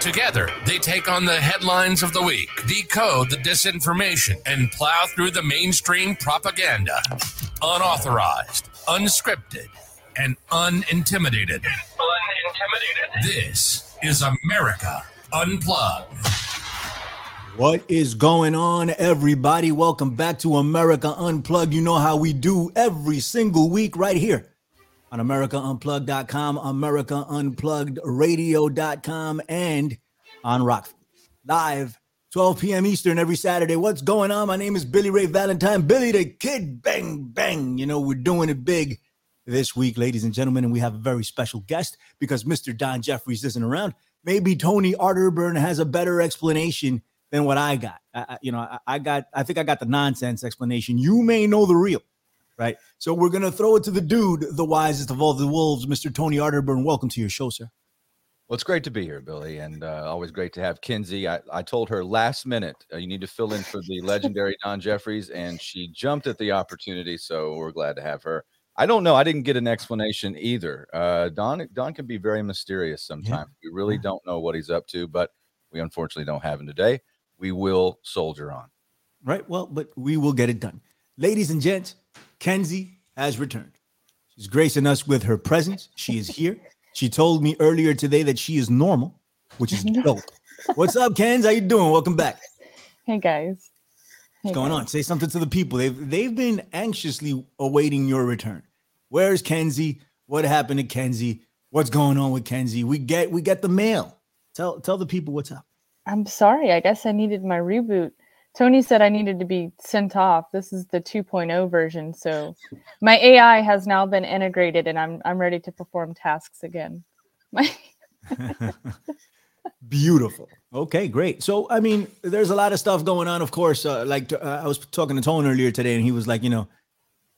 Together, they take on the headlines of the week, decode the disinformation, and plow through the mainstream propaganda. Unauthorized, unscripted, and unintimidated. Unintimidated. This is America Unplugged. What is going on, everybody? Welcome back to America Unplugged. You know how we do every single week right here on AmericaUnplugged.com, AmericaUnpluggedRadio.com, and on Rock Live, 12 p.m. Eastern every Saturday. What's going on? My name is Billy Ray Valentine, Billy the Kid, bang, bang. You know, we're doing it big this week, ladies and gentlemen, and we have a very special guest because Mr. Don Jeffries isn't around. Maybe Tony Arterburn has a better explanation than what I got. I, you know, I, I got, I think I got the nonsense explanation. You may know the real right? So we're gonna throw it to the dude, the wisest of all the wolves, Mr. Tony Arterburn. Welcome to your show, sir. Well, it's great to be here, Billy, and uh, always great to have Kenzie. I, I told her last minute uh, you need to fill in for the legendary Don Jeffries, and she jumped at the opportunity. So we're glad to have her. I don't know. I didn't get an explanation either. Uh, Don Don can be very mysterious sometimes. Yeah. We really yeah. don't know what he's up to, but we unfortunately don't have him today. We will soldier on. Right. Well, but we will get it done, ladies and gents. Kenzie has returned. She's gracing us with her presence. She is here. She told me earlier today that she is normal, which is dope. What's up, Kenz? How you doing? Welcome back. Hey guys. What's going guys. on? Say something to the people. They've they've been anxiously awaiting your return. Where's Kenzie? What happened to Kenzie? What's going on with Kenzie? We get we get the mail. Tell tell the people what's up. I'm sorry. I guess I needed my reboot. Tony said I needed to be sent off. This is the 2.0 version, so my AI has now been integrated, and I'm I'm ready to perform tasks again. My- Beautiful. Okay, great. So, I mean, there's a lot of stuff going on. Of course, uh, like uh, I was talking to Tone earlier today, and he was like, you know,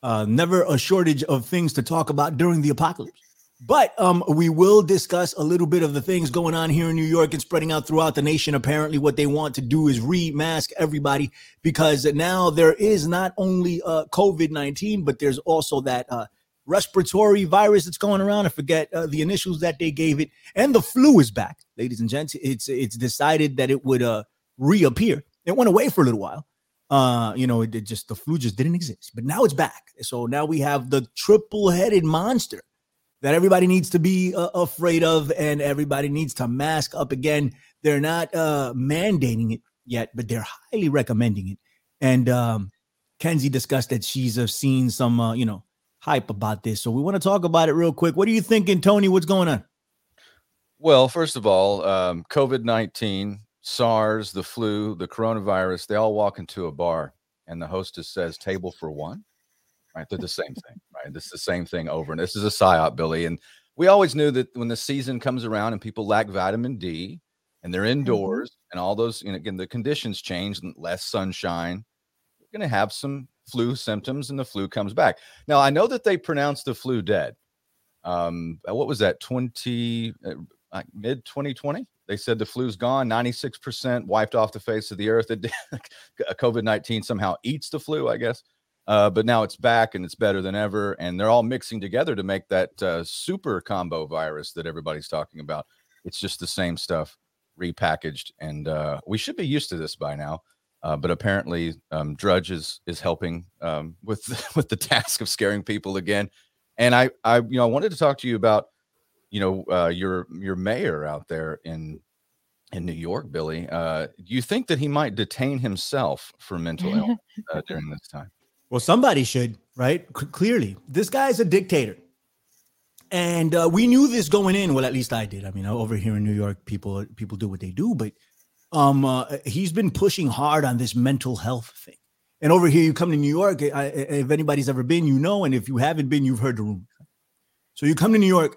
uh, never a shortage of things to talk about during the apocalypse. But um, we will discuss a little bit of the things going on here in New York and spreading out throughout the nation. Apparently, what they want to do is remask everybody because now there is not only uh, COVID 19, but there's also that uh, respiratory virus that's going around. I forget uh, the initials that they gave it. And the flu is back, ladies and gents. It's, it's decided that it would uh, reappear. It went away for a little while. Uh, you know, it, it just the flu just didn't exist, but now it's back. So now we have the triple headed monster that everybody needs to be uh, afraid of and everybody needs to mask up again. They're not uh, mandating it yet, but they're highly recommending it. And um, Kenzie discussed that she's uh, seen some, uh, you know, hype about this. So we want to talk about it real quick. What are you thinking, Tony? What's going on? Well, first of all, um, COVID 19, SARS, the flu, the coronavirus, they all walk into a bar and the hostess says, table for one right? They're the same thing, right? This is the same thing over. And this is a psyop, Billy. And we always knew that when the season comes around and people lack vitamin D and they're mm-hmm. indoors mm-hmm. and all those, you know, again, the conditions change and less sunshine, you're going to have some flu symptoms and the flu comes back. Now, I know that they pronounced the flu dead. Um, uh, what was that? 20, uh, like mid 2020? They said the flu's gone, 96% wiped off the face of the earth. COVID 19 somehow eats the flu, I guess. Uh, but now it's back and it's better than ever. And they're all mixing together to make that uh, super combo virus that everybody's talking about. It's just the same stuff repackaged. And uh, we should be used to this by now. Uh, but apparently, um, Drudge is is helping um, with with the task of scaring people again. And I, I, you know, I wanted to talk to you about, you know, uh, your your mayor out there in in New York, Billy. Uh, do you think that he might detain himself for mental illness during this time? Well, somebody should, right? C- clearly, this guy's a dictator. And uh, we knew this going in. Well, at least I did. I mean, over here in New York, people people do what they do, but um, uh, he's been pushing hard on this mental health thing. And over here, you come to New York. I, if anybody's ever been, you know, and if you haven't been, you've heard the rumors. So you come to New York,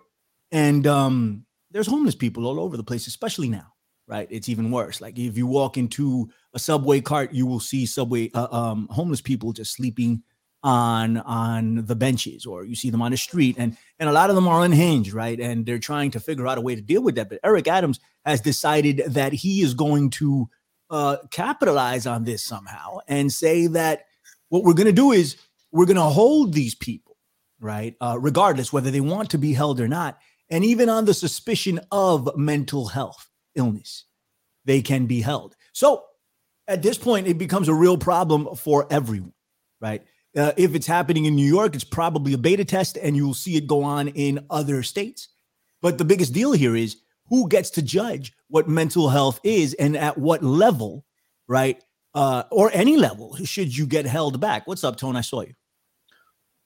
and um, there's homeless people all over the place, especially now. Right? It's even worse. Like if you walk into a subway cart, you will see subway uh, um, homeless people just sleeping on on the benches, or you see them on the street, and and a lot of them are unhinged, right? And they're trying to figure out a way to deal with that. But Eric Adams has decided that he is going to uh, capitalize on this somehow and say that what we're going to do is we're going to hold these people, right, uh, regardless whether they want to be held or not, and even on the suspicion of mental health illness, they can be held. So at this point, it becomes a real problem for everyone, right? Uh, if it's happening in New York, it's probably a beta test, and you'll see it go on in other states. But the biggest deal here is who gets to judge what mental health is and at what level, right? Uh, or any level should you get held back. What's up, Tone? I saw you.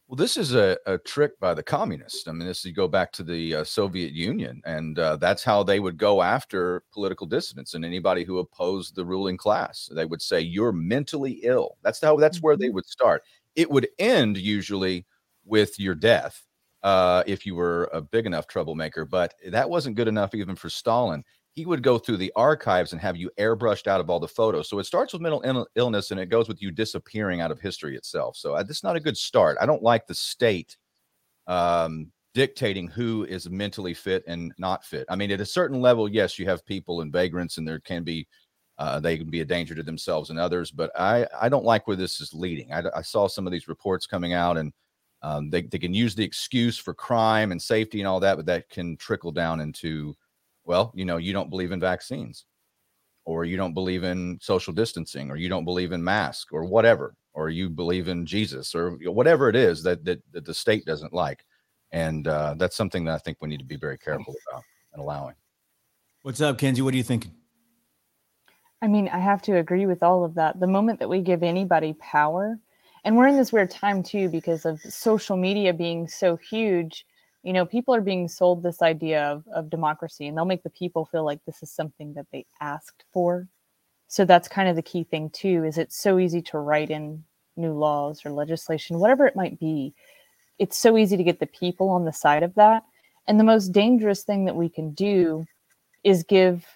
Well, this is a, a trick by the communists. I mean, this you go back to the uh, Soviet Union, and uh, that's how they would go after political dissidents and anybody who opposed the ruling class. They would say you're mentally ill. That's how. That's where they Mm-hmm. would start. It would end usually with your death uh, if you were a big enough troublemaker. But that wasn't good enough even for Stalin. He would go through the archives and have you airbrushed out of all the photos. So it starts with mental Ill- illness and it goes with you disappearing out of history itself. So uh, this is not a good start. I don't like the state um, dictating who is mentally fit and not fit. I mean, at a certain level, yes, you have people and vagrants, and there can be uh, they can be a danger to themselves and others. But I I don't like where this is leading. I, I saw some of these reports coming out, and um, they they can use the excuse for crime and safety and all that, but that can trickle down into, well, you know, you don't believe in vaccines, or you don't believe in social distancing, or you don't believe in masks, or whatever, or you believe in Jesus, or whatever it is that that, that the state doesn't like, and uh, that's something that I think we need to be very careful about and allowing. What's up, Kenzie? What are you thinking? I mean, I have to agree with all of that. The moment that we give anybody power, and we're in this weird time too because of social media being so huge, you know, people are being sold this idea of, of democracy and they'll make the people feel like this is something that they asked for. So that's kind of the key thing too, is it's so easy to write in new laws or legislation, whatever it might be. It's so easy to get the people on the side of that. And the most dangerous thing that we can do is give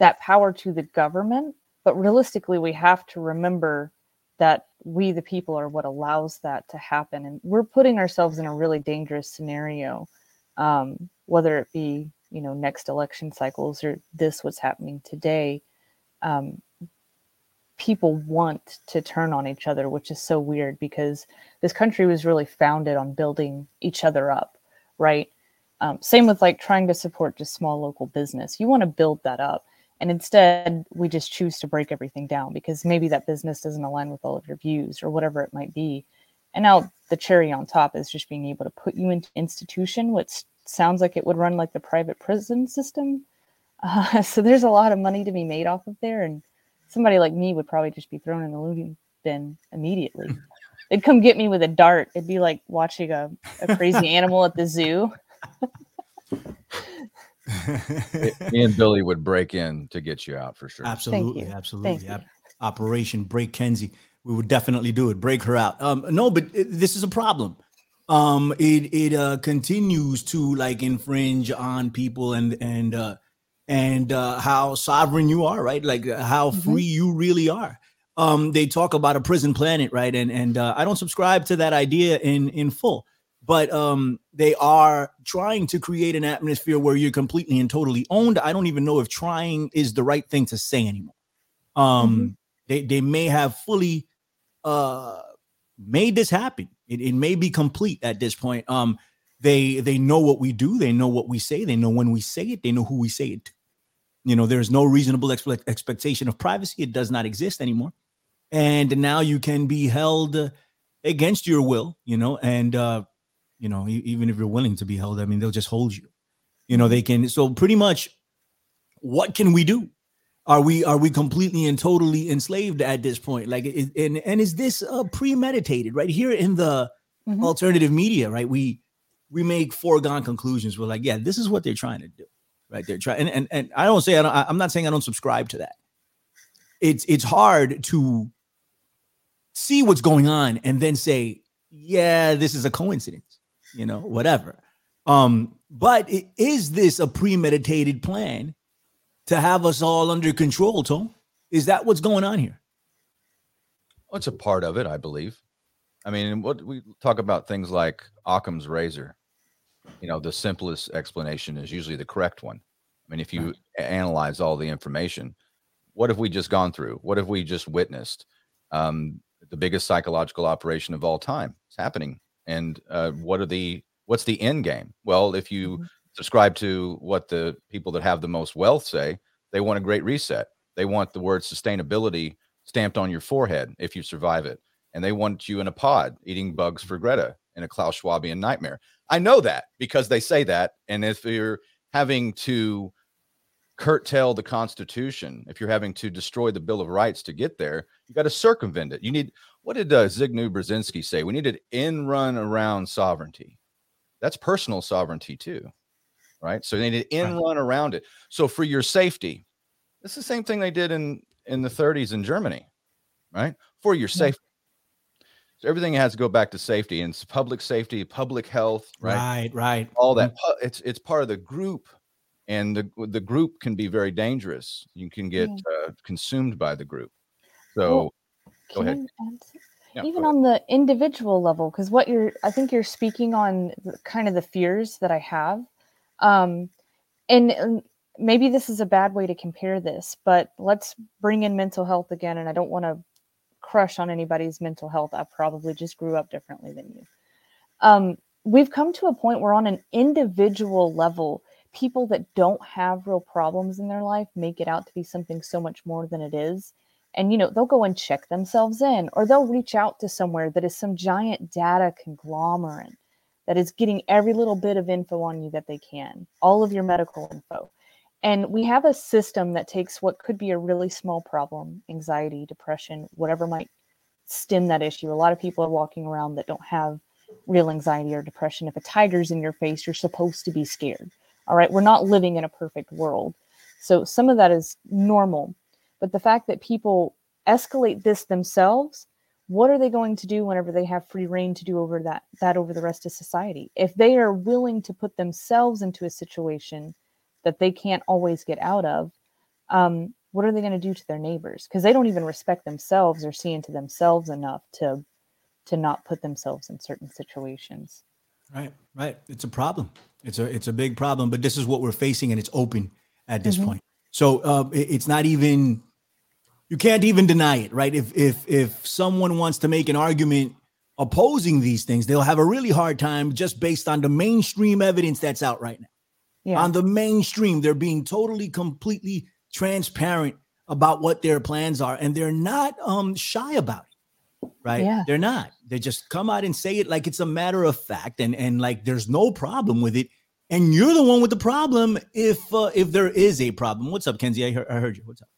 that power to the government. But realistically, we have to remember that we, the people, are what allows that to happen. And we're putting ourselves in a really dangerous scenario, um, whether it be, you know, next election cycles or this, what's happening today. Um, people want to turn on each other, which is so weird because this country was really founded on building each other up, right? Um, same with like trying to support just small local business. You want to build that up. And instead, we just choose to break everything down because maybe that business doesn't align with all of your views or whatever it might be. And now the cherry on top is just being able to put you into institution, which sounds like it would run like the private prison system. Uh, so there's a lot of money to be made off of there. And somebody like me would probably just be thrown in the looting bin immediately. They'd come get me with a dart. It'd be like watching a, a crazy animal at the zoo. Me and Billy would break in to get you out for sure. Absolutely, you. absolutely. Thank you. Operation Break Kenzie. We would definitely do it. Break her out. Um, no, but it, this is a problem. Um, it it uh, continues to like infringe on people and and uh, and uh, how sovereign you are, right? Like uh, how Mhm. free you really are. Um, they talk about a prison planet, right? And and uh, I don't subscribe to that idea in in full, but um, they are trying to create an atmosphere where you're completely and totally owned. I don't even know if trying is the right thing to say anymore. Um, they they may have fully uh made this happen. It, it may be complete at this point. Um, they they know what we do. They know what we say. They know when we say it. They know who we say it to. You know, there's no reasonable expe- expectation of privacy. It does not exist anymore. And now you can be held against your will. You know, and uh, you know, even if you're willing to be held, I mean, they'll just hold you. You know, they can. So pretty much, what can we do? Are we are we completely and totally enslaved at this point? Like, is, and and is this uh, premeditated? Right here in the Mhm. alternative media, right? We we make foregone conclusions. We're like, yeah, this is what they're trying to do, right? They're trying, and, and and I don't say I don't, I'm not saying I don't subscribe to that. It's it's hard to see what's going on and then say, yeah, this is a coincidence, you know, whatever. Um, but is this a premeditated plan to have us all under control, Tom. Is that what's going on here? Well, it's a part of it, I believe. I mean, what we talk about things like Occam's razor. You know, the simplest explanation is usually the correct one. I mean, if you Right. analyze all the information, what have we just gone through? What have we just witnessed? Um, the biggest psychological operation of all time is happening. And uh, what are the what's the end game? Well, if you Mhm. subscribe to what the people that have the most wealth say, they want a great reset. They want the word sustainability stamped on your forehead if you survive it. And they want you in a pod eating bugs for Greta in a Klaus Schwabian nightmare. I know that because they say that. And if you're having to curtail the Constitution, if you're having to destroy the Bill of Rights to get there, you got to circumvent it. You need, what did uh, Zygmunt Brzezinski say? We needed in run around sovereignty. That's personal sovereignty too, right? So they need in run around it. So for your safety, it's the same thing they did in in the 30s in Germany, right? For your safety. So everything has to go back to safety and public safety, public health, right? Right, right. All that it's it's part of the group and the the group can be very dangerous. You can get uh, consumed by the group. So Well, Go ahead. Can I add yeah, even on the individual level because what you're i think you're speaking on kind of the fears that i have. Um and, and maybe this is a bad way to compare this but let's bring in mental health again and i don't want to crush on anybody's mental health. I probably just grew up differently than you. Um we've come to a point where on an individual level people that don't have real problems in their life make it out to be something so much more than it is and you know they'll go and check themselves in or they'll reach out to somewhere that is some giant data conglomerate that is getting every little bit of info on you that they can all of your medical info. And we have a system that takes what could be a really small problem anxiety depression whatever might stem that issue. A lot of people are walking around that don't have real anxiety or depression. If a tiger's in your face you're supposed to be scared all right? We're not living in a perfect world. So some of that is normal but the fact that people escalate this themselves what are they going to do whenever they have free reign to do over that that over the rest of society if they are willing to put themselves into a situation that they can't always get out of um, what are they going to do to their neighbors because they don't even respect themselves or see into themselves enough to to not put themselves in certain situations Right, right. It's a problem. It's a it's a big problem. But this is what we're facing, and it's open at this Mhm. point. So uh, it- it's not even you can't even deny it, right? If if if someone wants to make an argument opposing these things, they'll have a really hard time just based on the mainstream evidence that's out right now. yeah On the mainstream, they're being totally, completely transparent about what their plans are, and they're not um shy about it. Right? Yeah. They're not. They just come out and say it like it's a matter of fact, and and like there's no problem with it. And you're the one with the problem if uh, if there is a problem. What's up, Kenzie? I heard, I heard you. What's up?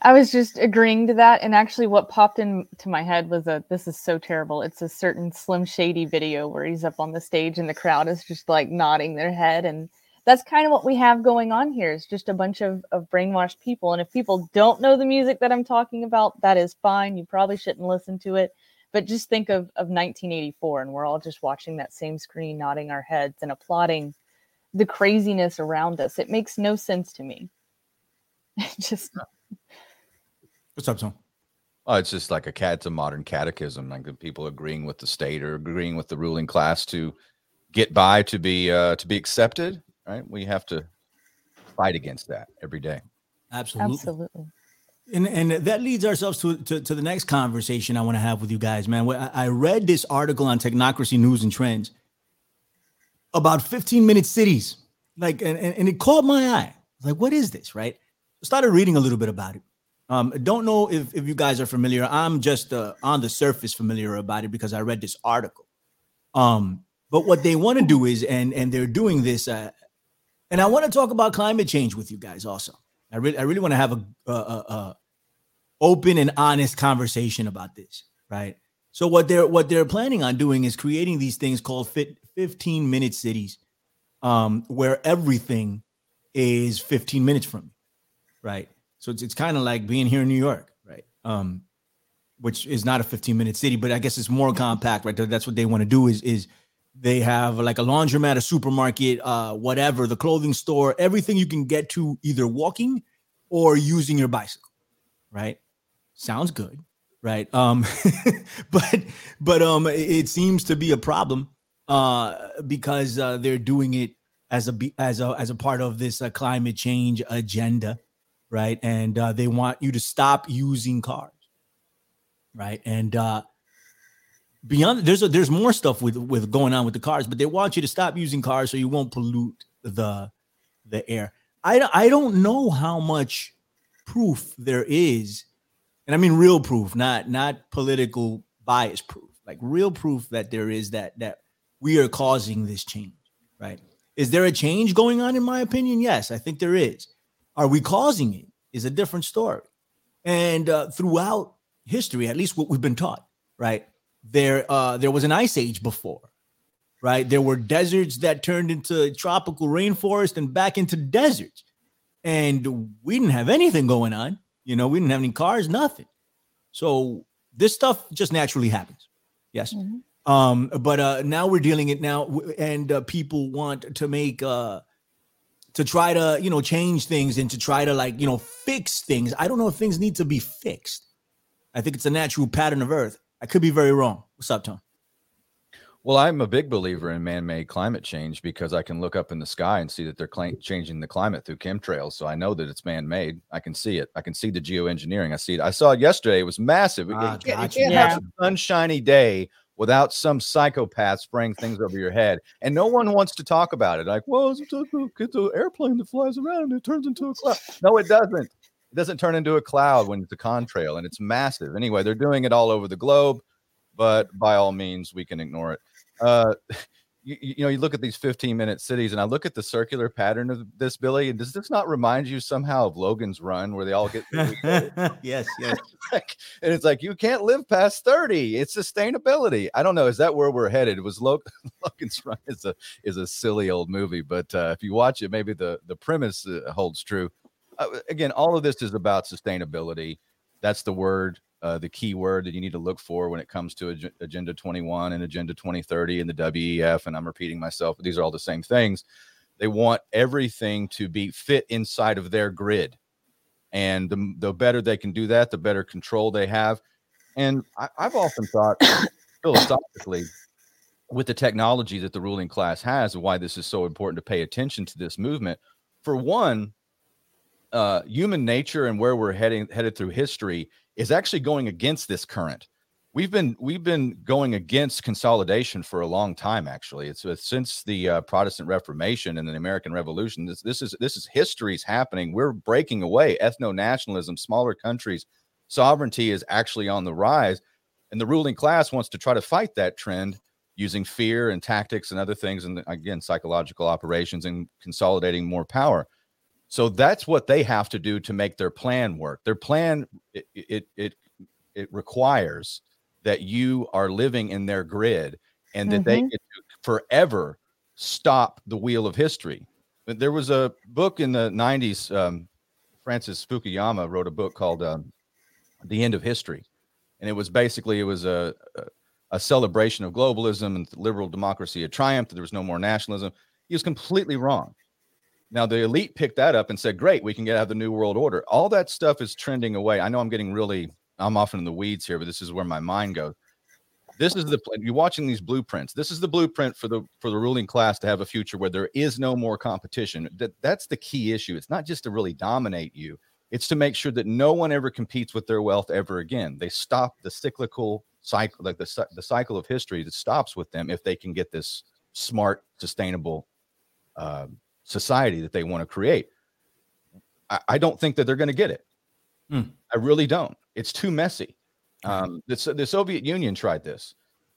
I was just agreeing to that, and actually, what popped into my head was a "This is so terrible." It's a certain Slim Shady video where he's up on the stage, and the crowd is just like nodding their head, and that's kind of what we have going on here. It's just a bunch of of brainwashed people, and if people don't know the music that I'm talking about, that is fine. You probably shouldn't listen to it, but just think of of 1984, and we're all just watching that same screen, nodding our heads and applauding the craziness around us. It makes no sense to me. just What's up, son? Oh, it's just like a cat. It's a modern catechism. Like the people agreeing with the state or agreeing with the ruling class to get by, to be uh, to be accepted. Right? We have to fight against that every day. Absolutely. absolutely. And and that leads ourselves to, to, to the next conversation I want to have with you guys, man. Wh- I I read this article on Technocracy News and Trends about 15 minute cities. Like, and, and, and it caught my eye. Like, what is this? Right. Started reading a little bit about it. Um, don't know if, if you guys are familiar. I'm just uh, on the surface familiar about it because I read this article. Um, but what they want to do is, and and they're doing this, uh, and I want to talk about climate change with you guys also. I really, I really want to have a, a, a, open and honest conversation about this, right? So what they're what they're planning on doing is creating these things called fit 15 minute cities, um, where everything is 15 minutes from right? So it's, it's kind of like being here in New York, right? Um, which is not a 15 minute city, but I guess it's more compact, right? That's what they want to do is is they have like a laundromat, a supermarket, uh, whatever, the clothing store, everything you can get to either walking or using your bicycle, right? Sounds good, right? Um, but but um, it seems to be a problem uh, because uh, they're doing it as a as a as a part of this uh, climate change agenda, right? And uh, they want you to stop using cars, right? And uh, beyond there's a, there's more stuff with with going on with the cars, but they want you to stop using cars so you won't pollute the the air. I I don't know how much proof there is, and I mean real proof, not not political bias proof, like real proof that there is that that we are causing this change, right? Is there a change going on? In my opinion, yes, I think there is. Are we causing it? Is a different story. And uh, throughout history, at least what we've been taught, right? There, uh, there was an ice age before, right? There were deserts that turned into tropical rainforest and back into deserts, and we didn't have anything going on. You know, we didn't have any cars, nothing. So this stuff just naturally happens. Yes. Mhm. Um, but uh now we're dealing it now, and uh, people want to make uh to try to you know change things and to try to like you know fix things. I don't know if things need to be fixed. I think it's a natural pattern of Earth. I could be very wrong. What's up, Tom? Well, I'm a big believer in man-made climate change because I can look up in the sky and see that they're cl- changing the climate through chemtrails. So I know that it's man-made. I can see it. I can see the geoengineering. I see it. I saw it yesterday. It was massive. You Ah, can't- gotcha. can't Yeah. have a sunshiny day without some psychopath spraying things over your head, and no one wants to talk about it. Like, well, it's an airplane that flies around and it turns into a cloud. No, it doesn't. It doesn't turn into a cloud when it's a contrail, and it's massive. Anyway, they're doing it all over the globe, but by all means, we can ignore it. Uh, you, you know, you look at these 15 minute cities, and I look at the circular pattern of this, Billy. And does this not remind you somehow of Logan's Run, where they all get yes, yes. like, and it's like you can't live past 30 it's sustainability. I don't know is that where we're headed? It was Lo- logan's run is a is a silly old movie but uh, if you watch it maybe the the premise uh, holds true. Uh, again all of this is about sustainability. That's the word uh, the key word that you need to look for when it comes to Ag- agenda 21 and agenda 2030 and the wef and i'm repeating myself but these are all the same things. They want everything to be fit inside of their grid. And the, the better they can do that the better control they have. And I, i've often thought philosophically with the technology that the ruling class has and why this is so important to pay attention to this movement for one uh, human nature and where we're heading headed through history is actually going against this current. We've been we've been going against consolidation for a long time actually. It's since the uh, protestant reformation and the american revolution this this is this is history's happening. We're breaking away. Ethno-nationalism smaller countries sovereignty is actually on the rise and the ruling class wants to try to fight that trend using fear and tactics and other things and again psychological operations and consolidating more power so that's what they have to do to make their plan work their plan it it it, it requires that you are living in their grid and that they Mhm. get to forever stop the wheel of history. But There was a book in the 90s. Um, Francis Fukuyama wrote a book called um, The End of History. And it was basically, it was a, a, a celebration of globalism and liberal democracy had triumphed. There was no more nationalism. He was completely wrong. Now, the elite picked that up and said, great, we can get out of the New World Order. All that stuff is trending away. I know I'm getting really I'm often in the weeds here, but this is where my mind goes. This is the you're watching these blueprints. This is the blueprint for the for the ruling class to have a future where there is no more competition. That that's the key issue. It's not just to really dominate you. It's to make sure that no one ever competes with their wealth ever again. They stop the cyclical cycle, like the the cycle of history that stops with them if they can get this smart, sustainable uh, society that they want to create. I, I don't think that they're going to get it. Hmm. I really don't. It's too messy. Um, the, the Soviet Union tried this.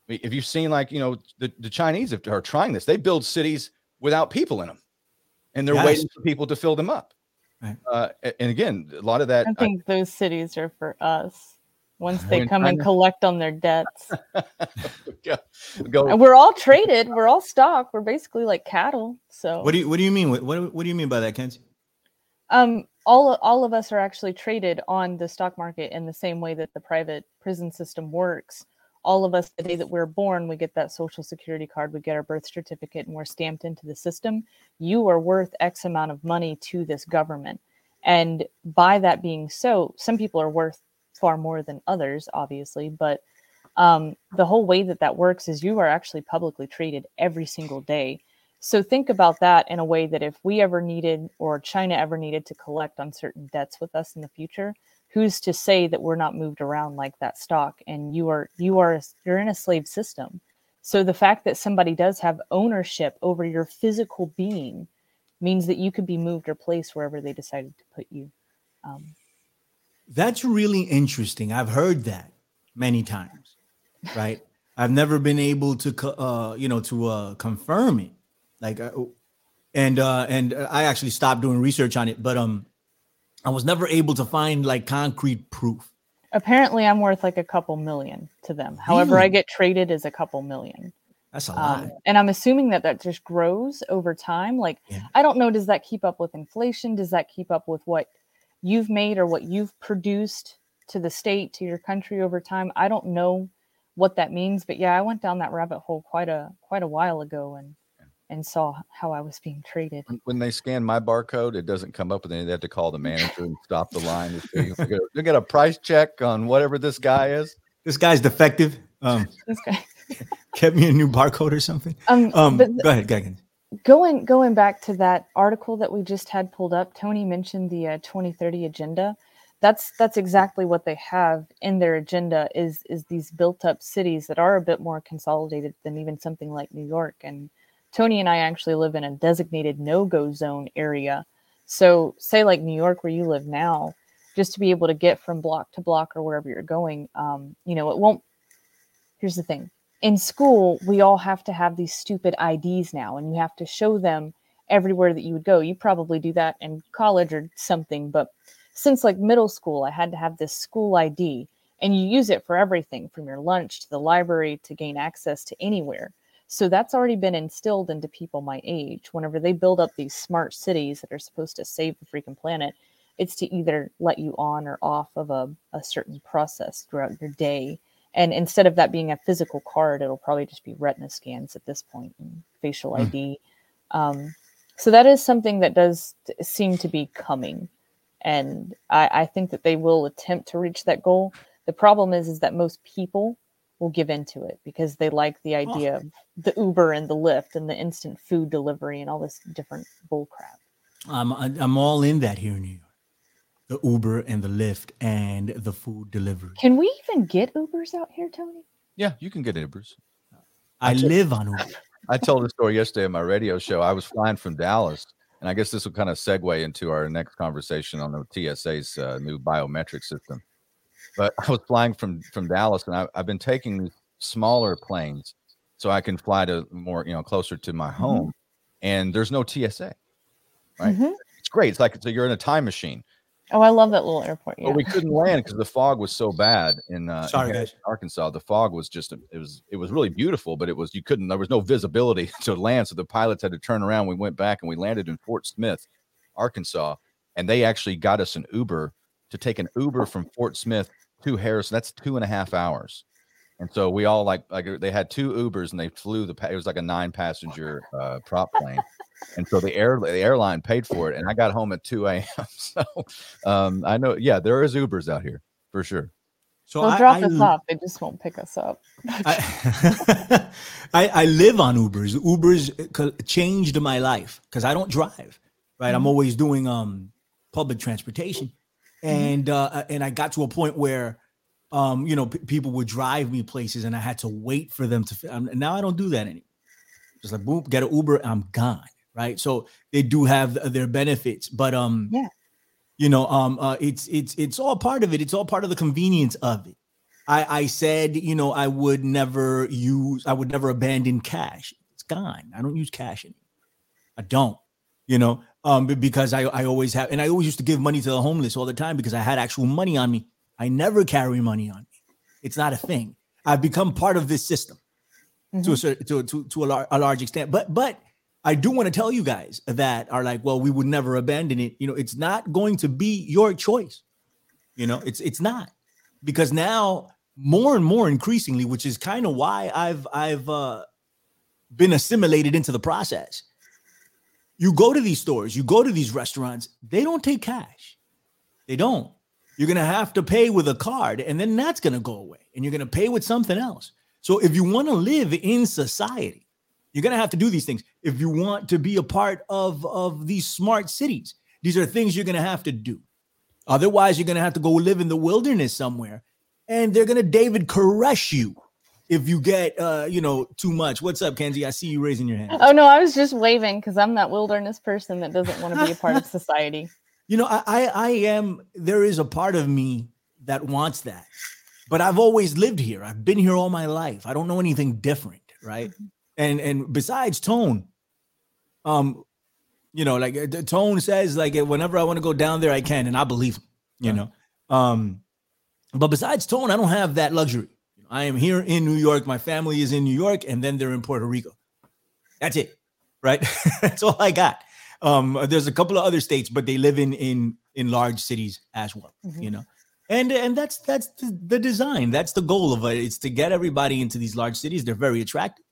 I mean, If you've seen, like, you know, the, the Chinese are trying this, they build cities without people in them and they're Yes. waiting for people to fill them up. Right. Uh, and again, a lot of that. I I- think those cities are for us. Once they come and China- collect on their debts. go, go- And we're all traded. We're all stock. We're basically like cattle. So What do you What do you mean? What What, what do you mean by that, Kenzie? um all all of us are actually traded on the stock market in the same way that the private prison system works. All of us, the day that we're born, we get that social security card, we get our birth certificate, and we're stamped into the system. You are worth X amount of money to this government. And by that being so, some people are worth far more than others, obviously, but um, the whole way that that works is you are actually publicly traded every single day. So think about that in a way that if we ever needed or China ever needed to collect on certain debts with us in the future, who's to say that we're not moved around like that stock and you are you are you're in a slave system. So the fact that somebody does have ownership over your physical being means that you could be moved or placed wherever they decided to put you. Um, That's really interesting. I've heard that many times, right? I've never been able to, uh, you know, to uh, confirm it. Like, uh, and uh, and I actually stopped doing research on it, but um, I was never able to find like concrete proof. apparently, I'm worth like a couple million to them. However, I get traded as a couple million. That's a lot. Um, and I'm assuming that that just grows over time. Like, Yeah. I don't know, does that keep up with inflation? Does that keep up with what you've made or what you've produced to the state, to your country over time? I don't know what that means, but yeah, I went down that rabbit hole quite a quite a while ago and and saw how I was being treated. When- When they scan my barcode, it doesn't come up, and then they have to call the manager and stop the line. to say, "You get a- get a price check on whatever this guy is. this guy's defective. Um, This guy. kept me a new barcode or something. Um, Um, but go ahead, go ahead. Going going back to that article that we just had pulled up tony mentioned the uh, 2030 agenda. That's that's exactly what they have in their agenda is is these built up cities that are a bit more consolidated than even something like new york. And tony and i actually live in a designated no-go zone area. So say like new york where you live now just to be able to get from block to block or wherever you're going um, you know it won't here's the thing in school we all have to have these stupid IDs now and you have to show them everywhere that you would go. You probably do that in college or something, but since like middle school I had to have this school ID and you use it for everything from your lunch to the library to gain access to anywhere. So that's already been instilled into people my age. Whenever they build up these smart cities that are supposed to save the freaking planet, it's to either let you on or off of a, a certain process throughout your day and instead of that being a physical card it'll probably just be retina scans at this point and facial Hmm. id um, so that is something that does seem to be coming. And I, I think that they will attempt to reach that goal. The problem is is that most people will give into it because they like the idea of the uber and the lyft and the instant food delivery and all this different bull crap I'm I'm all in that here in New York. The Uber and the Lyft and the food delivery. can we even get ubers out here tony Yeah, you can get Ubers. I took- live on Uber. I told a story yesterday on my radio show. I was flying from Dallas, and I guess this will kind of segue into our next conversation on the TSA's uh, new biometric system. But I was flying from from Dallas, and I, I've been taking smaller planes so I can fly to more, you know, closer to my home. And there's no TSA. Right. Mhm. It's great. It's like so you're in a time machine. Oh i love that little airport yeah But we couldn't land because the fog was so bad in, uh, Sorry, Harrison, guys. Arkansas. The fog was just it was it was really beautiful, but it was you couldn't there was no visibility to land, so the pilots had to turn around. We went back and we landed in Fort Smith, Arkansas, and they actually got us an Uber to take an Uber from Fort Smith to Harrison. That's two and a half hours. And so we all like like they had two Ubers and they flew the it was like a nine passenger uh, prop plane, and so the air the airline paid for it. And I got home at two a.m. So um, I know, yeah, there is Ubers out here for sure. So They'll I, drop I, us off. They just won't pick us up. I, I I live on Ubers. Ubers changed my life because I don't drive. Right, I'm always doing um public transportation, and uh, and I got to a point where um you know p- people would drive me places, and I had to wait for them to. fi- Um, now I don't do that anymore. Just like boom, get an Uber, I'm gone. Right, so they do have their benefits, but um Yeah. you know um uh, it's it's it's all part of it. It's all part of the convenience of it. I, I said, you know, I would never use, I would never abandon cash. It's gone. I don't use cash anymore. I don't, you know, um, because I, I always have, and I always used to give money to the homeless all the time because I had actual money on me. I never carry money on me. It's not a thing. I've become part of this system to a to, to, to a, lar- a large extent. But, but I do want to tell you guys that are like, well, we would never abandon it. You know, it's not going to be your choice. You know, it's, it's not because now more and more increasingly, which is kind of why I've I've uh, been assimilated into the process. You go to these stores, you go to these restaurants, they don't take cash. They don't. You're going to have to pay with a card and then that's going to go away and you're going to pay with something else. So if you want to live in society, you're going to have to do these things. If you want to be a part of, of these smart cities, these are things you're going to have to do. Otherwise, you're going to have to go live in the wilderness somewhere and they're going to David Koresh you if you get, uh, you know, too much. What's up, Kenzie? I see you raising your hand. Oh no, I was just waving because I'm that wilderness person that doesn't want to be a part of society. You know, I, I I am there is a part of me that wants that. But I've always lived here. I've been here all my life. I don't know anything different, right? And and besides tone, um, you know, like the tone says, like whenever I want to go down there, I can, and I believe him, you know. Um, but besides tone, I don't have that luxury. I am here in New York. My family is in New York, and then they're in Puerto Rico. That's it, right? That's all I got. Um, there's a couple of other states, but they live in in in large cities as well. Mhm. You know, and and that's that's the, the design. That's the goal of it. It's to get everybody into these large cities. They're very attractive.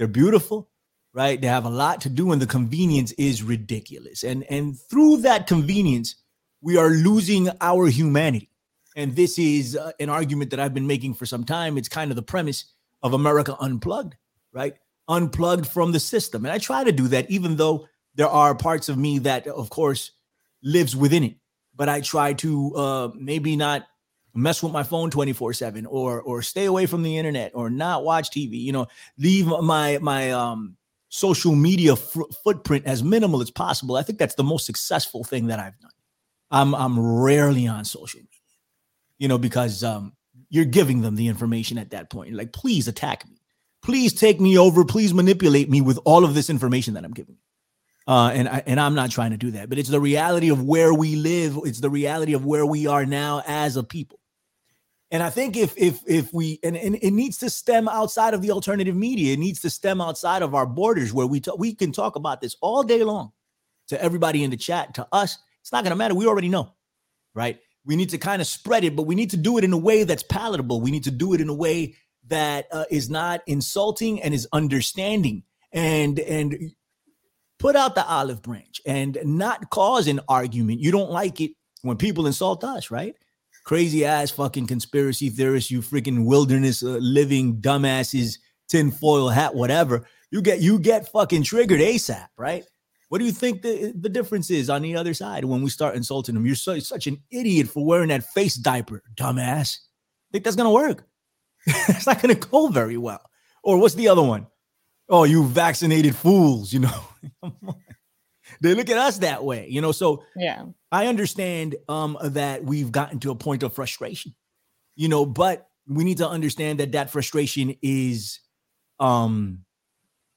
They're beautiful, right? They have a lot to do, and the convenience is ridiculous. And and through that convenience, we are losing our humanity. And this is uh, an argument that I've been making for some time. It's kind of the premise of America Unplugged, right? Unplugged from the system. And I try to do that, even though there are parts of me that, of course, lives within it. But I try to uh, maybe not mess with my phone 24 7 or or stay away from the internet or not watch TV, you know, leave my my um social media fr- footprint as minimal as possible. I think that's the most successful thing that I've done. I'm I'm rarely on social media, you know, because um you're giving them the information at that point. Like, please attack me, please take me over, please manipulate me with all of this information that I'm giving. Uh, and I, and I'm not trying to do that, but it's the reality of where we live. It's the reality of where we are now as a people. And I think if if if we and, and it needs to stem outside of the alternative media, it needs to stem outside of our borders where we we can talk about this all day long to everybody in the chat. To us, it's not to matter. We already know, right? We need to kind of spread it, but we need to do it in a way that's palatable. We need to do it in a way that uh, is not insulting and is understanding and and put out the olive branch and not cause an argument. You don't like it when people insult us, right? Crazy ass fucking conspiracy theorists, you freaking wilderness uh, living dumbasses, tinfoil hat, whatever. You get you get fucking triggered ASAP, right? What do you think the, the difference is on the other side when we start insulting them? You're so, such an idiot for wearing that face diaper, dumbass. Think that's gonna work? it's not gonna go very well. Or what's the other one? Oh, you vaccinated fools, you know. They look at us that way, you know. So Yeah. I understand um, that we've gotten to a point of frustration, you know, but we need to understand that that frustration is um,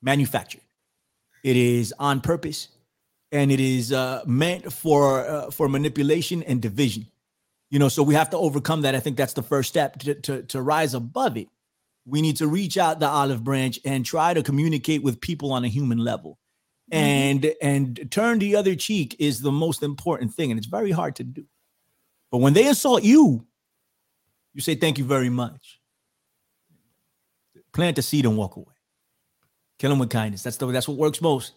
manufactured. It is on purpose, and it is uh, meant for uh, for manipulation and division. You know, so we have to overcome that. I think that's the first step to, to to rise above it. We need to reach out the olive branch and try to communicate with people on a human level and and turn the other cheek is the most important thing and it's very hard to do. But when they insult you you say thank you very much. Plant a seed and walk away. Kill them with kindness. That's the that's what works most.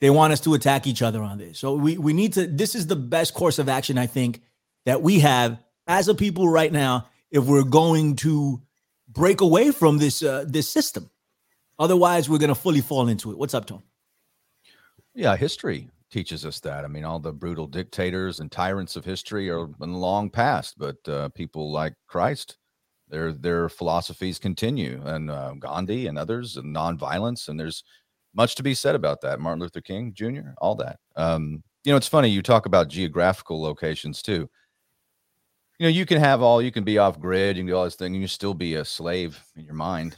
They want us to attack each other on this. So we we need to this is the best course of action i think that we have as a people right now if we're going to break away from this uh, this system. Otherwise we're going to fully fall into it. What's up tom Yeah, history teaches us that. I mean, all the brutal dictators and tyrants of history are in the long past, but uh, people like Christ, their their philosophies continue, and uh, Gandhi and others, and nonviolence, and there's much to be said about that. Martin Luther King Jr., all that. Um, you know, it's funny you talk about geographical locations too. You know, you can have all, you can be off grid, you can do all this thing, and you still be a slave in your mind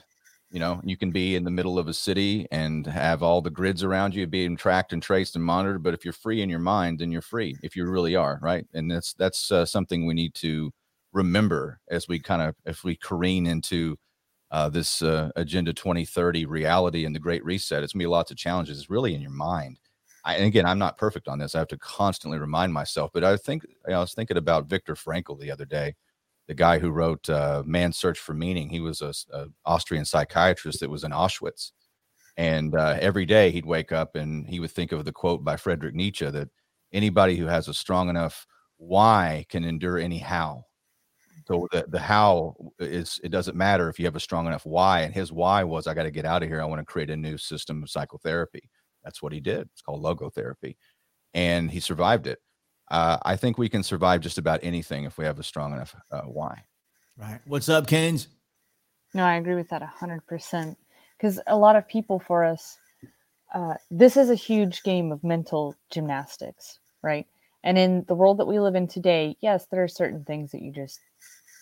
you know you can be in the middle of a city and have all the grids around you being tracked and traced and monitored but if you're free in your mind then you're free if you really are right? And that's that's uh, something we need to remember as we kind of if we careen into uh, this uh, agenda 2030 reality and the great reset. It's gonna be lots of challenges. It's really in your mind. I, and again i'm not perfect on this. I have to constantly remind myself but i think i was thinking about viktor frankl the other day the guy who wrote uh, Man's Search for Meaning. He was a, Austrian psychiatrist that was in Auschwitz, and uh, every day he'd wake up and he would think of the quote by Friedrich Nietzsche that anybody who has a strong enough why can endure any how. So the, the how is it doesn't matter if you have a strong enough why. And his why was I got to get out of here. I want to create a new system of psychotherapy. That's what he did. It's called logotherapy. And he survived it. Uh, I think we can survive just about anything if we have a strong enough uh, why. Right. What's up, Kens? No, I agree with that 100%. Because a lot of people for us, uh, this is a huge game of mental gymnastics, right? And in the world that we live in today, yes, there are certain things that you just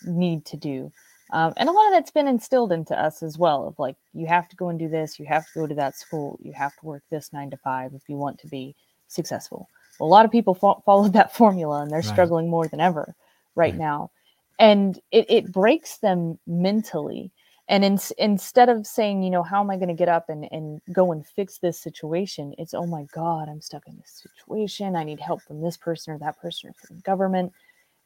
need to do. Um, and a lot of that's been instilled into us as well of like, you have to go and do this, you have to go to that school, you have to work this nine to five if you want to be successful. A lot of people fo- followed that formula and they're Right. struggling more than ever right, Right. now. And it, it breaks them mentally. And in, instead of saying, you know, how am I going to get up and, and go and fix this situation? It's, oh my God, I'm stuck in this situation. I need help from this person or that person or from the government.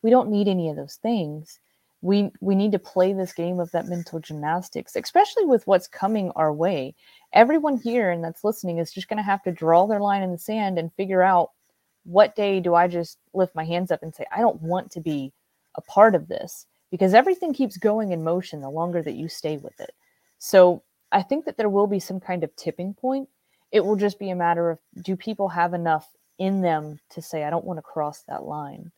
We don't need any of those things. We, we need to play this game of that mental gymnastics, especially with what's coming our way. Everyone here and that's listening is just going to have to draw their line in the sand and figure out what day do I just lift my hands up and say, I don't want to be a part of this because everything keeps going in motion the longer that you stay with it. So I think that there will be some kind of tipping point. It will just be a matter of do people have enough in them to say, I don't want to cross that line?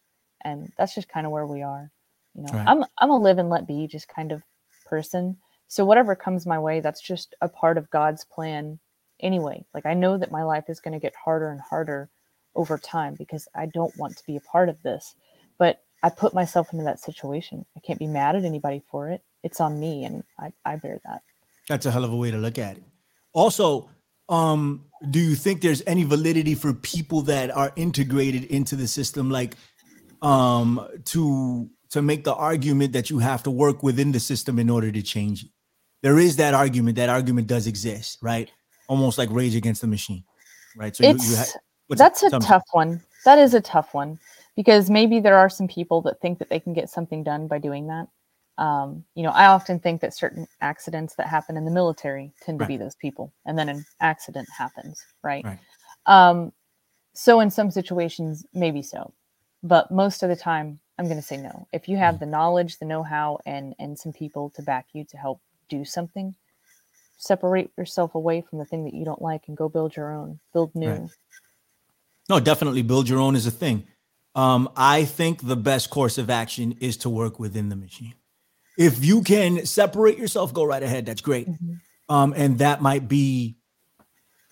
And that's just kind of where we are. You know, Right. I'm I'm a live and let be just kind of person. So whatever comes my way, that's just a part of God's plan anyway. Like I know that my life is going to get harder and harder over time because I don't want to be a part of this. But I put myself into that situation. I can't be mad at anybody for it. It's on me and I, I bear that. That's a hell of a way to look at it. Also, um, do you think there's any validity for people that are integrated into the system, like um, to to make the argument that you have to work within the system in order to change it? There is that argument. That argument does exist, right? Almost like Rage Against the Machine, right? So it's ha- what's that's a tough one. That is a tough one because maybe there are some people that think that they can get something done by doing that. Um, you know, I often think that certain accidents that happen in the military tend to be those people, and then an accident happens, right? Right. Um, so in some situations, maybe so, but most of the time, I'm going to say no. If you Mm-hmm. have the knowledge, the know-how, and and some people to back you to help do something, separate yourself away from the thing that you don't like and go build your own, build new. Right. No, definitely build your own is a thing. Um, I think the best course of action is to work within the machine. If you can separate yourself, go right ahead. That's great. Mhm. Um, and that might be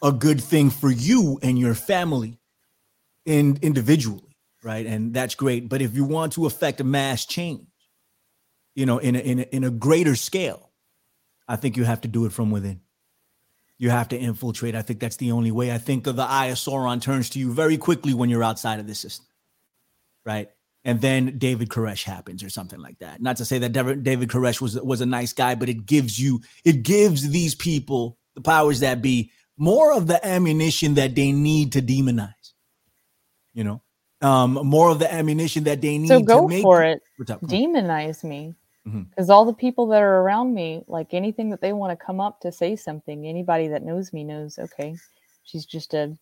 a good thing for you and your family in individually, right? And that's great. But if you want to affect a mass change, you know, in a, in a, in a greater scale, I think you have to do it from within. You have to infiltrate. I think that's the only way. I think of the Eye of Sauron turns to you very quickly when you're outside of the system, right? And then David Koresh happens or something like that. Not to say that David Koresh was was a nice guy, but it gives you it gives these people the powers that be more of the ammunition that they need to demonize. You know, um, more of the ammunition that they need. So to go make for it. Demonize me Because all the people that are around me like anything that they want to come up to say something anybody that knows me knows okay she's just a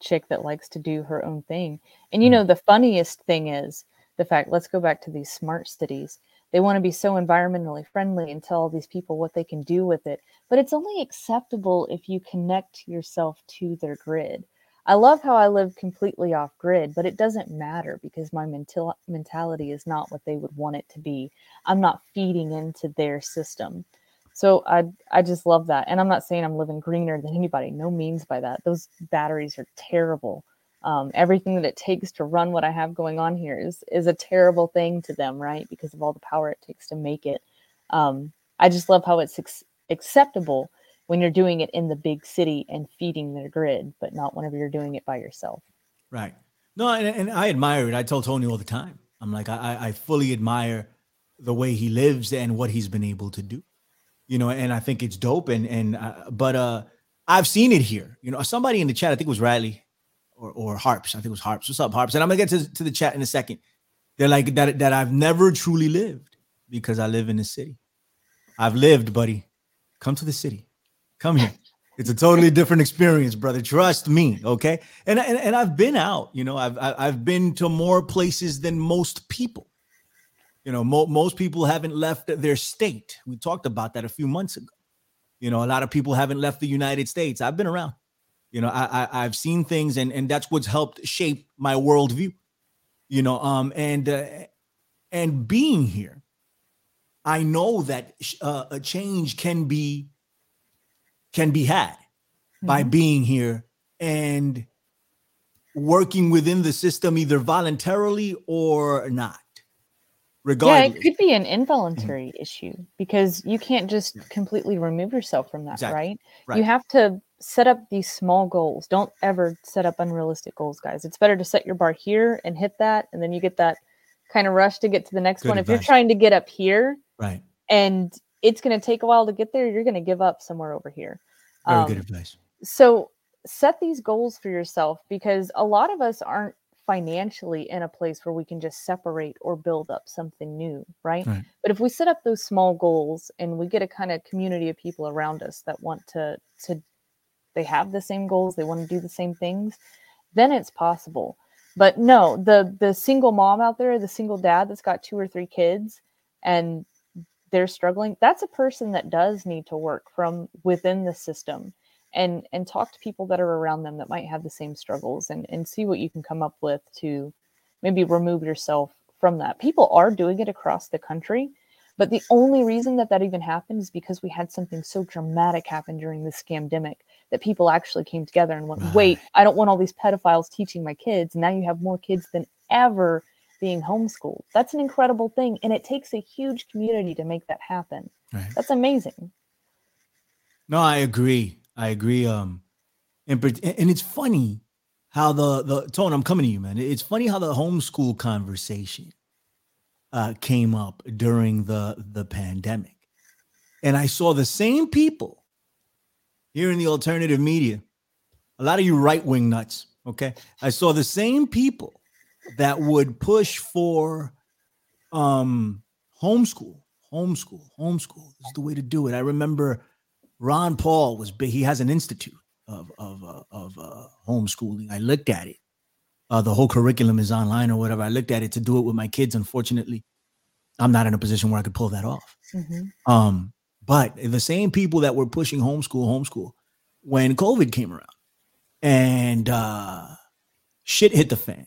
chick that likes to do her own thing. And you Mhm. know the funniest thing is the fact let's go back to these smart cities. They want to be so environmentally friendly and tell all these people what they can do with it but it's only acceptable if you connect yourself to their grid I love how I live completely off grid, but it doesn't matter because my mental mentality is not what they would want it to be. I'm not feeding into their system. So I I just love that. And I'm not saying I'm living greener than anybody. No means by that. Those batteries are terrible. Um, everything that it takes to run what I have going on here is is a terrible thing to them, right? Because of all the power it takes to make it. Um, I just love how it's ex- acceptable when you're doing it in the big city and feeding their grid, but not whenever you're doing it by yourself. Right. No, and, and I admire it. I tell Tony all the time. I'm like, I, I- I fully admire the way he lives and what he's been able to do. You know, and I think it's dope. And and uh, but uh, I've seen it here. You know, somebody in the chat, I think it was Riley or or Harps. I think it was Harps. What's up, Harps? And I'm gonna get to, to the chat in a second. They're like that that I've never truly lived because I live in the city. I've lived, buddy. Come to the city. Come here. It's a totally different experience, brother. Trust me, okay? And and, and I've been out, you know, I've I've been to more places than most people. You know, mo- most people haven't left their state. We talked about that a few months ago. You know, a lot of people haven't left the United States. I've been around. You know, I, I I've seen things, and and that's what's helped shape my worldview. You know, um, and uh, and being here, I know that uh, a change can be can be had by Mhm. being here and working within the system either voluntarily or not Yeah, it could be an involuntary issue because you can't just completely remove yourself from that, Exactly. right? Right. You have to set up these small goals. Don't ever set up unrealistic goals, guys. It's better to set your bar here and hit that, and then you get that kind of rush to get to the next Good one. If you're trying to get up here right and it's going to take a while to get there, you're going to give up somewhere over here. Very Um, good advice. so set these goals for yourself because a lot of us aren't financially in a place where we can just separate or build up something new right, Right. but if we set up those small goals and we get a kind of community of people around us that want to to they have the same goals they want to do the same things then it's possible. But no the the single mom out there the single dad that's got two or three kids and they're struggling that's a person that does need to work from within the system and and talk to people that are around them that might have the same struggles and and see what you can come up with to maybe remove yourself from that. People are doing it across the country but the only reason that that even happened is because we had something so dramatic happen during this scamdemic that people actually came together and went wait i don't want all these pedophiles teaching my kids. Now you have more kids than ever being homeschooled. That's an incredible thing and it takes a huge community to make that happen. Right. That's amazing. No i agree. I agree um and, and it's funny how the the tone i'm coming to you man. It's funny how the homeschool conversation uh came up during the the pandemic. And i saw the same people here in the alternative media a lot of you right-wing nuts okay? I saw the same people that would push for um homeschool homeschool homeschool is the way to do it. I remember ron paul was big he has an institute of of uh, of uh, homeschooling. I looked at it. Uh, the whole curriculum is online or whatever. I looked at it to do it with my kids. Unfortunately i'm not in a position where i could pull that off. Mhm. um, but the same people that were pushing homeschool, homeschool, when COVID came around and uh, shit hit the fan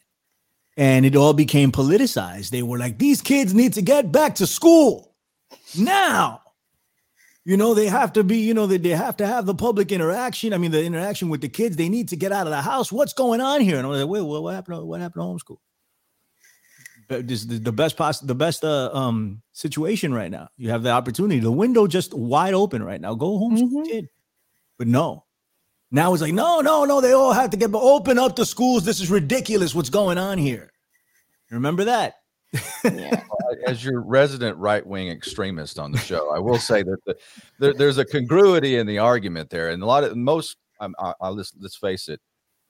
and it all became politicized, they were like, these kids need to get back to school now. You know, they have to be, you know, they, they have to have the public interaction. I mean, the interaction with the kids, they need to get out of the house. What's going on here? And I was like, wait, what, what happened? To, what happened to homeschool? But this the, the best poss- the best uh, um situation right now. You have the opportunity, the window just wide open right now. Go home, Mhm. kid. But no, now it's like no, no, no. They all have to get but open up the schools. This is ridiculous. What's going on here? Remember that? yeah as your resident right wing extremist on the show, I will say that the, there, there's a congruity in the argument there, and a lot of most. Um, I, I, let's let's face it,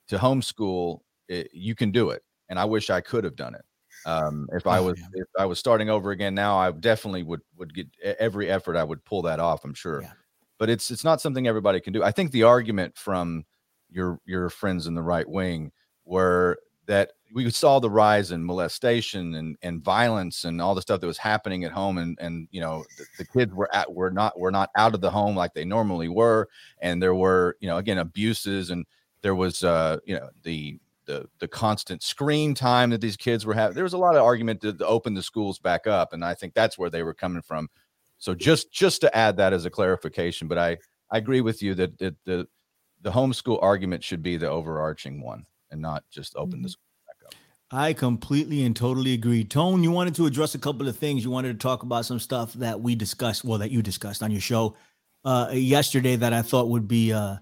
to homeschool, it, you can do it, and I wish I could have done it. Um, if I Oh, was yeah. if I was starting over again now, I definitely would would get every effort I would pull that off. I'm sure, Yeah. But it's it's not something everybody can do. I think the argument from your your friends in the right wing were that we saw the rise in molestation and, and violence and all the stuff that was happening at home and and you know the, the kids were at were not were not out of the home like they normally were. And there were you know again abuses and there was uh you know the the the constant screen time that these kids were having. There was a lot of argument to, to open the schools back up and i think that's where they were coming from so just just to add that as a clarification but i i agree with you that, that the the homeschool argument should be the overarching one and not just open the school back up I completely and totally agree. Tone, you wanted to address a couple of things. You wanted to talk about some stuff that we discussed, well, that you discussed on your show uh, yesterday that I thought would be uh,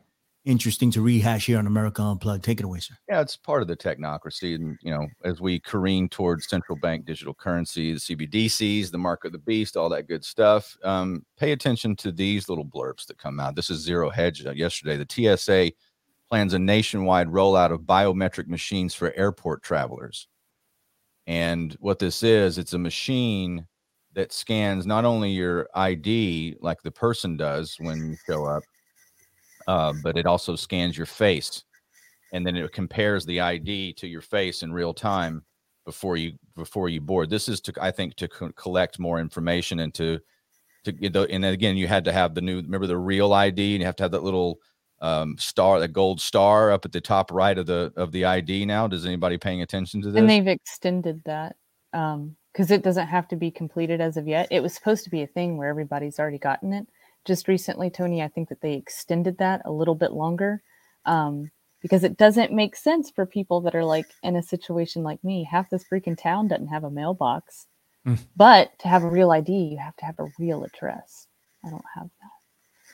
interesting to rehash here on America Unplugged. Take it away, sir. Yeah, it's part of the technocracy. And, you know, as we careen towards central bank digital currency, the CBDCs, the mark of the beast, all that good stuff, um, pay attention to these little blurbs that come out. This is Zero Hedge uh, yesterday. The TSA plans a nationwide rollout of biometric machines for airport travelers. And what this is, it's a machine that scans not only your ID like the person does when you show up, uh, but it also scans your face, and then it compares the ID to your face in real time before you before you board. This is to I think to co- collect more information and to to get the, and then again you had to have the new remember the real ID and you have to have that little um, star, that gold star up at the top right of the of the ID. Now, does anybody paying attention to this? And they've extended that because it doesn't have to be completed as of yet. It was supposed to be a thing where everybody's already gotten it. Just recently, Tony, I think that they extended that a little bit longer um, because it doesn't make sense for people that are like in a situation like me. Half this freaking town doesn't have a mailbox, Mm. but to have a real ID, you have to have a real address. I don't have that.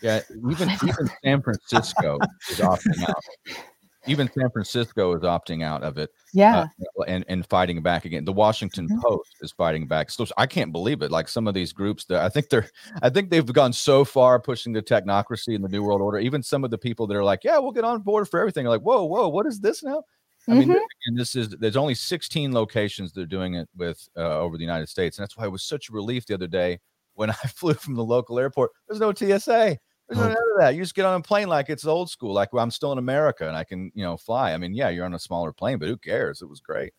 Yeah, even even San Francisco is opting out. Even San Francisco is opting out of it Yeah. uh, and and fighting back again. The Washington Mhm. Post is fighting back. So I can't believe it. Like some of these groups that I think they're I think they've gone so far pushing the technocracy and the New World Order. Even some of the people that are like, yeah, we'll get on board for everything. Are like, whoa, whoa, what is this now? I mean, Mhm. and this is there's only 16 locations they're doing it with uh, over the United States, and that's why it was such a relief the other day when I flew from the local airport. There's no TSA. There's Oh. none of that. You just get on a plane like it's old school, like well, I'm still in America and I can, you know, fly. I mean, yeah, you're on a smaller plane, but who cares? It was great.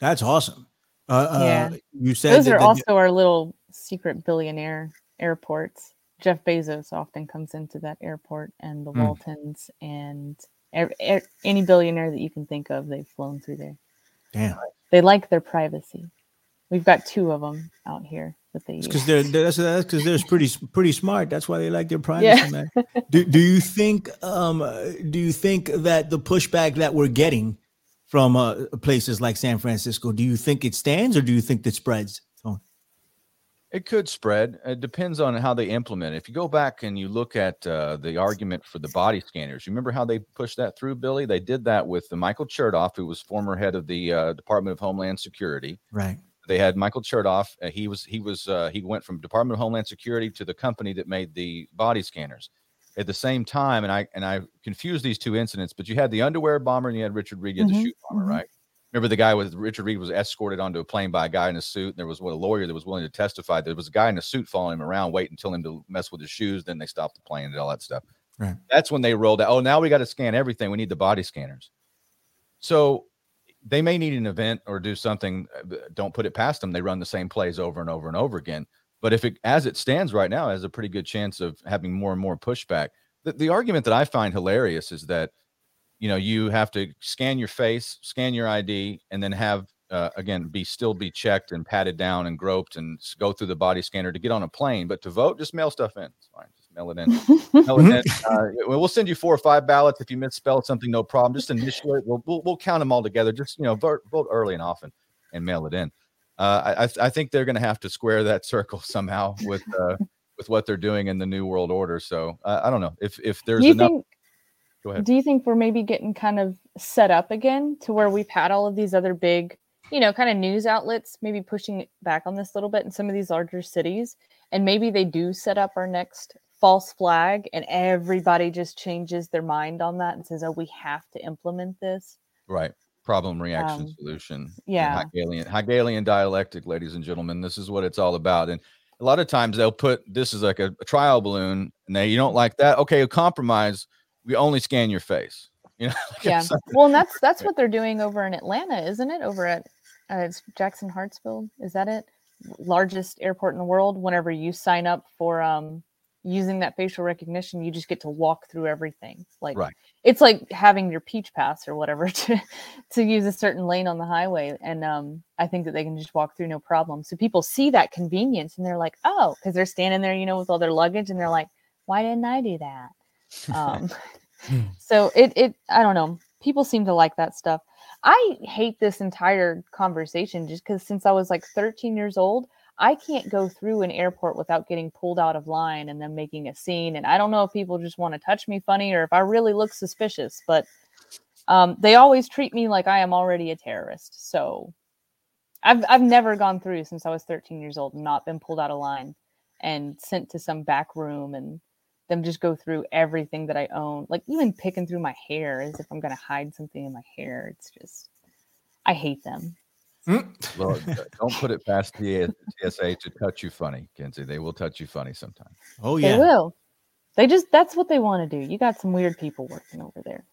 That's awesome. Uh, Yeah. uh, you said Those that are the- also our little secret billionaire airports. Jeff Bezos often comes into that airport, and the Hmm. Waltons, and ev- e- any billionaire that you can think of, they've flown through there. damn. They like their privacy. We've got two of them out here that they because they're, they're that's that's because they're pretty pretty smart. That's why they like their privacy, man. Do do you think um do you think that the pushback that we're getting from uh, places like San Francisco, do you think it stands or do you think it spreads? Oh, It could spread. It depends on how they implement it. If you go back and you look at uh, the argument for the body scanners, you remember how they pushed that through, Billy? They did that with the Michael Chertoff, who was former head of the uh, Department of Homeland Security. right. They had Michael Chertoff. Uh, he was he was uh, he went from Department of Homeland Security to the company that made the body scanners. At the same time, and I and I confused these two incidents, but you had the underwear bomber and you had Richard Reid, you had the shoe bomber, mhm. right? Remember the guy with Richard Reid was escorted onto a plane by a guy in a suit. And there was what a lawyer that was willing to testify. There was a guy in a suit following him around, waiting until him to mess with his shoes. Then they stopped the plane and all that stuff. Right. That's when they rolled out. Oh, now we got to scan everything. We need the body scanners. So they may need an event or do something. uh, Don't put it past them. They run the same plays over and over and over again. But if it, as it stands right now, has a pretty good chance of having more and more pushback. The, the argument that I find hilarious is that, you know, you have to scan your face, scan your ID, and then have uh, again be still be checked and patted down and groped and go through the body scanner to get on a plane. But to vote, just mail stuff in. It's fine. Just mail it in. mail it in. Uh, we'll send you four or five ballots if you misspelled something. No problem. Just initial it. We'll, we'll we'll count them all together. Just you know, vote vote early and often, and mail it in. Uh, I I think they're going to have to square that circle somehow with uh, with what they're doing in the new world order. So uh, I don't know if if there's do you enough. think Go ahead. do you think we're maybe getting kind of set up again to where we've had all of these other big you know kind of news outlets maybe pushing back on this a little bit in some of these larger cities and maybe they do set up our next false flag and everybody just changes their mind on that and says oh we have to implement this Right. Problem reaction Um, solution. yeah. Hegelian Hegelian dialectic, ladies and gentlemen. This is what it's all about. And a lot of times they'll put this is like a, a trial balloon, and they you don't like that. Okay, a compromise. We only scan your face. You know. like yeah well and that's that's what they're doing over in atlanta isn't it over at uh, it's jackson hartsfield. Is that it? Largest airport in the world. Whenever you sign up for um using that facial recognition you just get to walk through everything. Like Right. it's like having your peach pass or whatever to to use a certain lane on the highway. And um i think that they can just walk through no problem. So people see that convenience and they're like oh because they're standing there you know with all their luggage and they're like why didn't i do that? Um so it it i don't know. People seem to like that stuff i hate this entire conversation just because since i was like 13 years old i can't go through an airport without getting pulled out of line and then making a scene and i don't know if people just want to touch me funny or if i really look suspicious but um, they always treat me like i am already a terrorist so I've, I've never gone through since i was 13 years old and not been pulled out of line and sent to some back room and them just go through everything that I own, like even picking through my hair as if I'm going to hide something in my hair. It's just, I hate them. Mm. Well, don't put it past the TSA to touch you funny, Kenzie. They will touch you funny sometimes. Oh yeah, They will. They just that's what they want to do. You got some weird people working over there.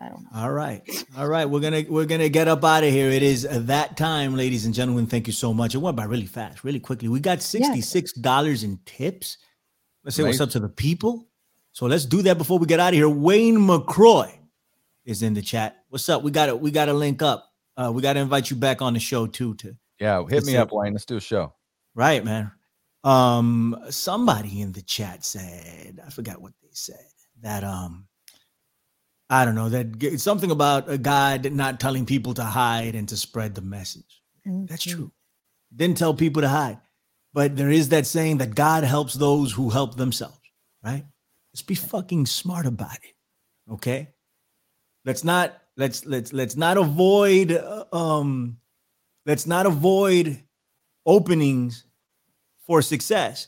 I don't know. All right. All right. We're gonna we're gonna get up out of here. It is that time, ladies and gentlemen. Thank you so much. It went by really fast, really quickly. We got $66 in tips. Let's say what's up to the people. So let's do that before we get out of here. Wayne McCroy is in the chat. What's up? We got to we got to link up. Uh, we got to invite you back on the show too. To Yeah, hit me up, Wayne. Let's do a show. right, man. Um, somebody in the chat said I forgot what they said that um. I don't know that g- something about a God not telling people to hide and to spread the message. That's Mhm. true. Didn't tell people to hide. But there is that saying that God helps those who help themselves, right? Let's be fucking smart about it. Okay? Let's not let's let's let's not avoid uh, um let's not avoid openings for success.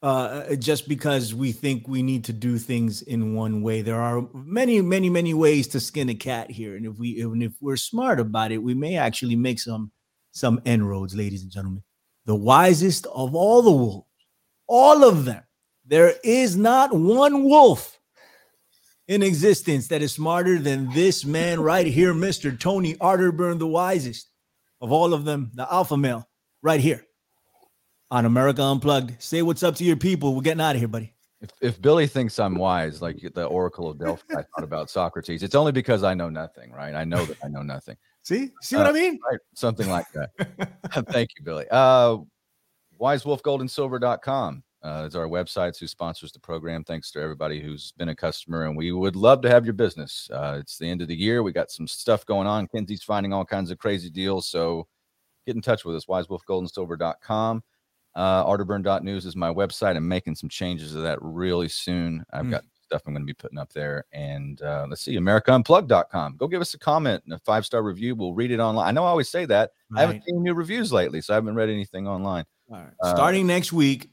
Uh, just because we think we need to do things in one way, there are many, many, many ways to skin a cat here, and if we, and if we're smart about it, we may actually make some some inroads, ladies and gentlemen. The wisest of all the wolves, all of them. There is not one wolf in existence that is smarter than this man right here, Mr. Tony Arterburn, the wisest of all of them, the alpha male, right here on America Unplugged. Say what's up to your people. We're getting out of here, buddy. If, if Billy thinks I'm wise, like the Oracle of Delphi I thought about Socrates, it's only because I know nothing, right? I know that I know nothing. See, see what Uh, I mean? Right. Something like that. Thank you, Billy. Uh wisewolfgoldandsilver.com uh, is our website. Who sponsors the program. Thanks to everybody who's been a customer, and we would love to have your business. Uh, it's the end of the year. We got some stuff going on. Kenzie's finding all kinds of crazy deals. So get in touch with us, wisewolfgoldandsilver.com. Uh, arterburn.news is my website. I'm making some changes to that really soon. I've Mm. got stuff I'm going to be putting up there. And uh, let's see, AmericaUnplugged.com. Go give us a comment and a five star review. We'll read it online. I know I always say that. I haven't Right. seen new reviews lately, so I haven't read anything online. All right. uh, Starting next week,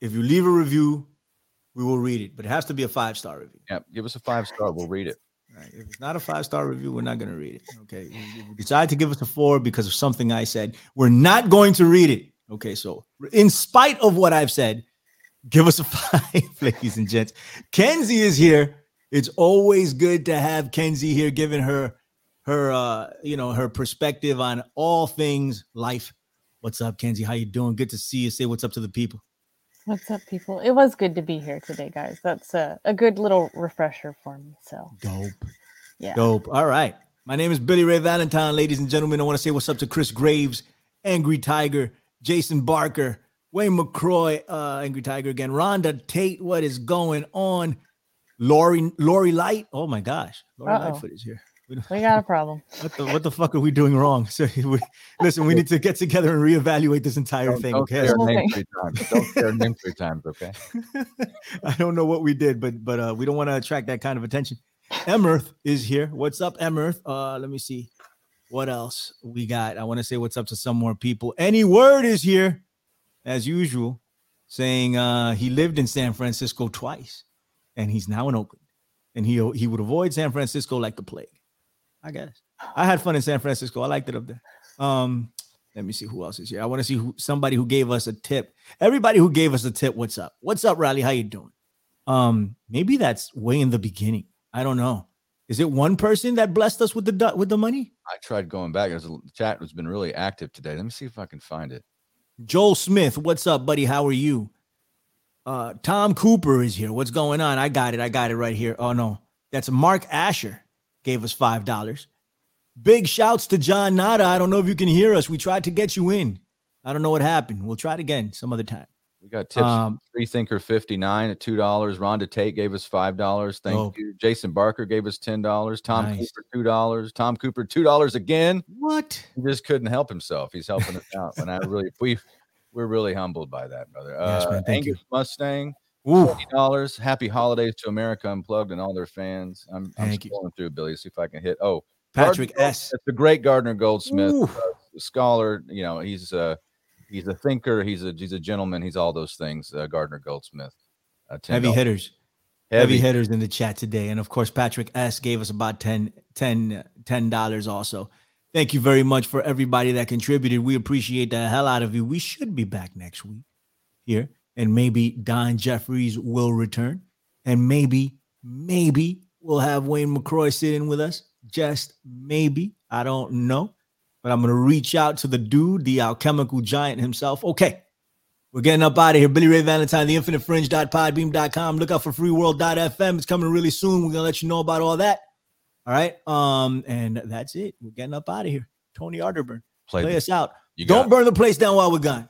if you leave a review, we will read it, but it has to be a five star review. Yeah, give us a five star. We'll read it. Right. If it's not a five star review, we're not going to read it. Okay. If you decide to give us a four because of something I said, we're not going to read it. Okay. So, in spite of what I've said, give us a five, ladies and gents. Kenzie is here. It's always good to have Kenzie here, giving her her uh you know her perspective on all things life. What's up, Kenzie? How you doing? Good to see you. Say what's up to the people. What's up, people? It was good to be here today, guys. That's a, a good little refresher for me. So, Dope. yeah. Dope. All right. My name is Billy Ray Valentine, ladies and gentlemen. I want to say what's up to Chris Graves, Angry Tiger, Jason Barker, Wayne McCroy, uh, Angry Tiger again, Rhonda Tate. What is going on? Lori, Lori Light. Oh my gosh. Lori Uh-oh. Lightfoot is here. We We got a problem. What the what the fuck are we doing wrong? So we, listen, we need to get together and reevaluate this entire thing. don't Okay. say name three times. Don't say name three times. Okay. I don't know what we did, but but uh, we don't want to attract that kind of attention. Emirth is here. What's up, Emirth? Uh, let me see what else we got. I want to say what's up to some more people. Any word is here, as usual, saying uh, he lived in San Francisco twice, and he's now in Oakland, and he he would avoid San Francisco like the plague. I guess I had fun in San Francisco. I liked it up there. Um, let me see who else is here. I want to see who somebody who gave us a tip. Everybody who gave us a tip, what's up? What's up, Riley? How you doing? Um, maybe that's way in the beginning. I don't know. Is it one person that blessed us with the with the money? I tried going back. There's a, the chat has been really active today. Let me see if I can find it. Joel Smith, what's up, buddy? How are you? Uh, Tom Cooper is here. What's going on? I got it. I got it right here. Oh no, that's Mark Asher gave us five dollars. Big shouts to John Nada. I don't know if you can hear us. We tried to get you in. I don't know what happened. We'll try it again some other time. We got tips. Um, Free Thinker 59 at $2. Rhonda Tate gave us $5. Thank Dope. you. Jason Barker gave us $10. Tom Nice. Cooper, $2. Tom Cooper, $2 again. What? He just couldn't help himself. He's helping us out. And I really, we, we're really humbled by that, brother. Yes, uh, man. Thank you. Mustang, $40. Happy holidays to America Unplugged and all their fans. I'm, I'm Thank you. scrolling through, Billy, see if I can hit. Oh, Patrick Gardner- S. That's the great Gardner Goldsmith, uh, scholar. You know, he's a he's a thinker. He's a he's a gentleman. He's all those things. Uh, Gardner Goldsmith, uh, $10. Heavy hitters. heavy heavy. hitters in the chat today. And of course, Patrick S gave us about 10 $10 also. Thank you very much for everybody that contributed. We appreciate the hell out of you. We should be back next week here and maybe Don Jeffries will return, and maybe, maybe we'll have Wayne McCroy sit in with us. Just maybe. I don't know. But I'm going to reach out to the dude, the alchemical giant himself. Okay. We're getting up out of here. Billy Ray Valentine, the infinite fringe.podbean.com. Look out for freeworld.fm. It's coming really soon. We're going to let you know about all that. All right. Um, and that's it. We're getting up out of here. Tony Arterburn, Play, play us out. you Don't burn the place down while we're gone.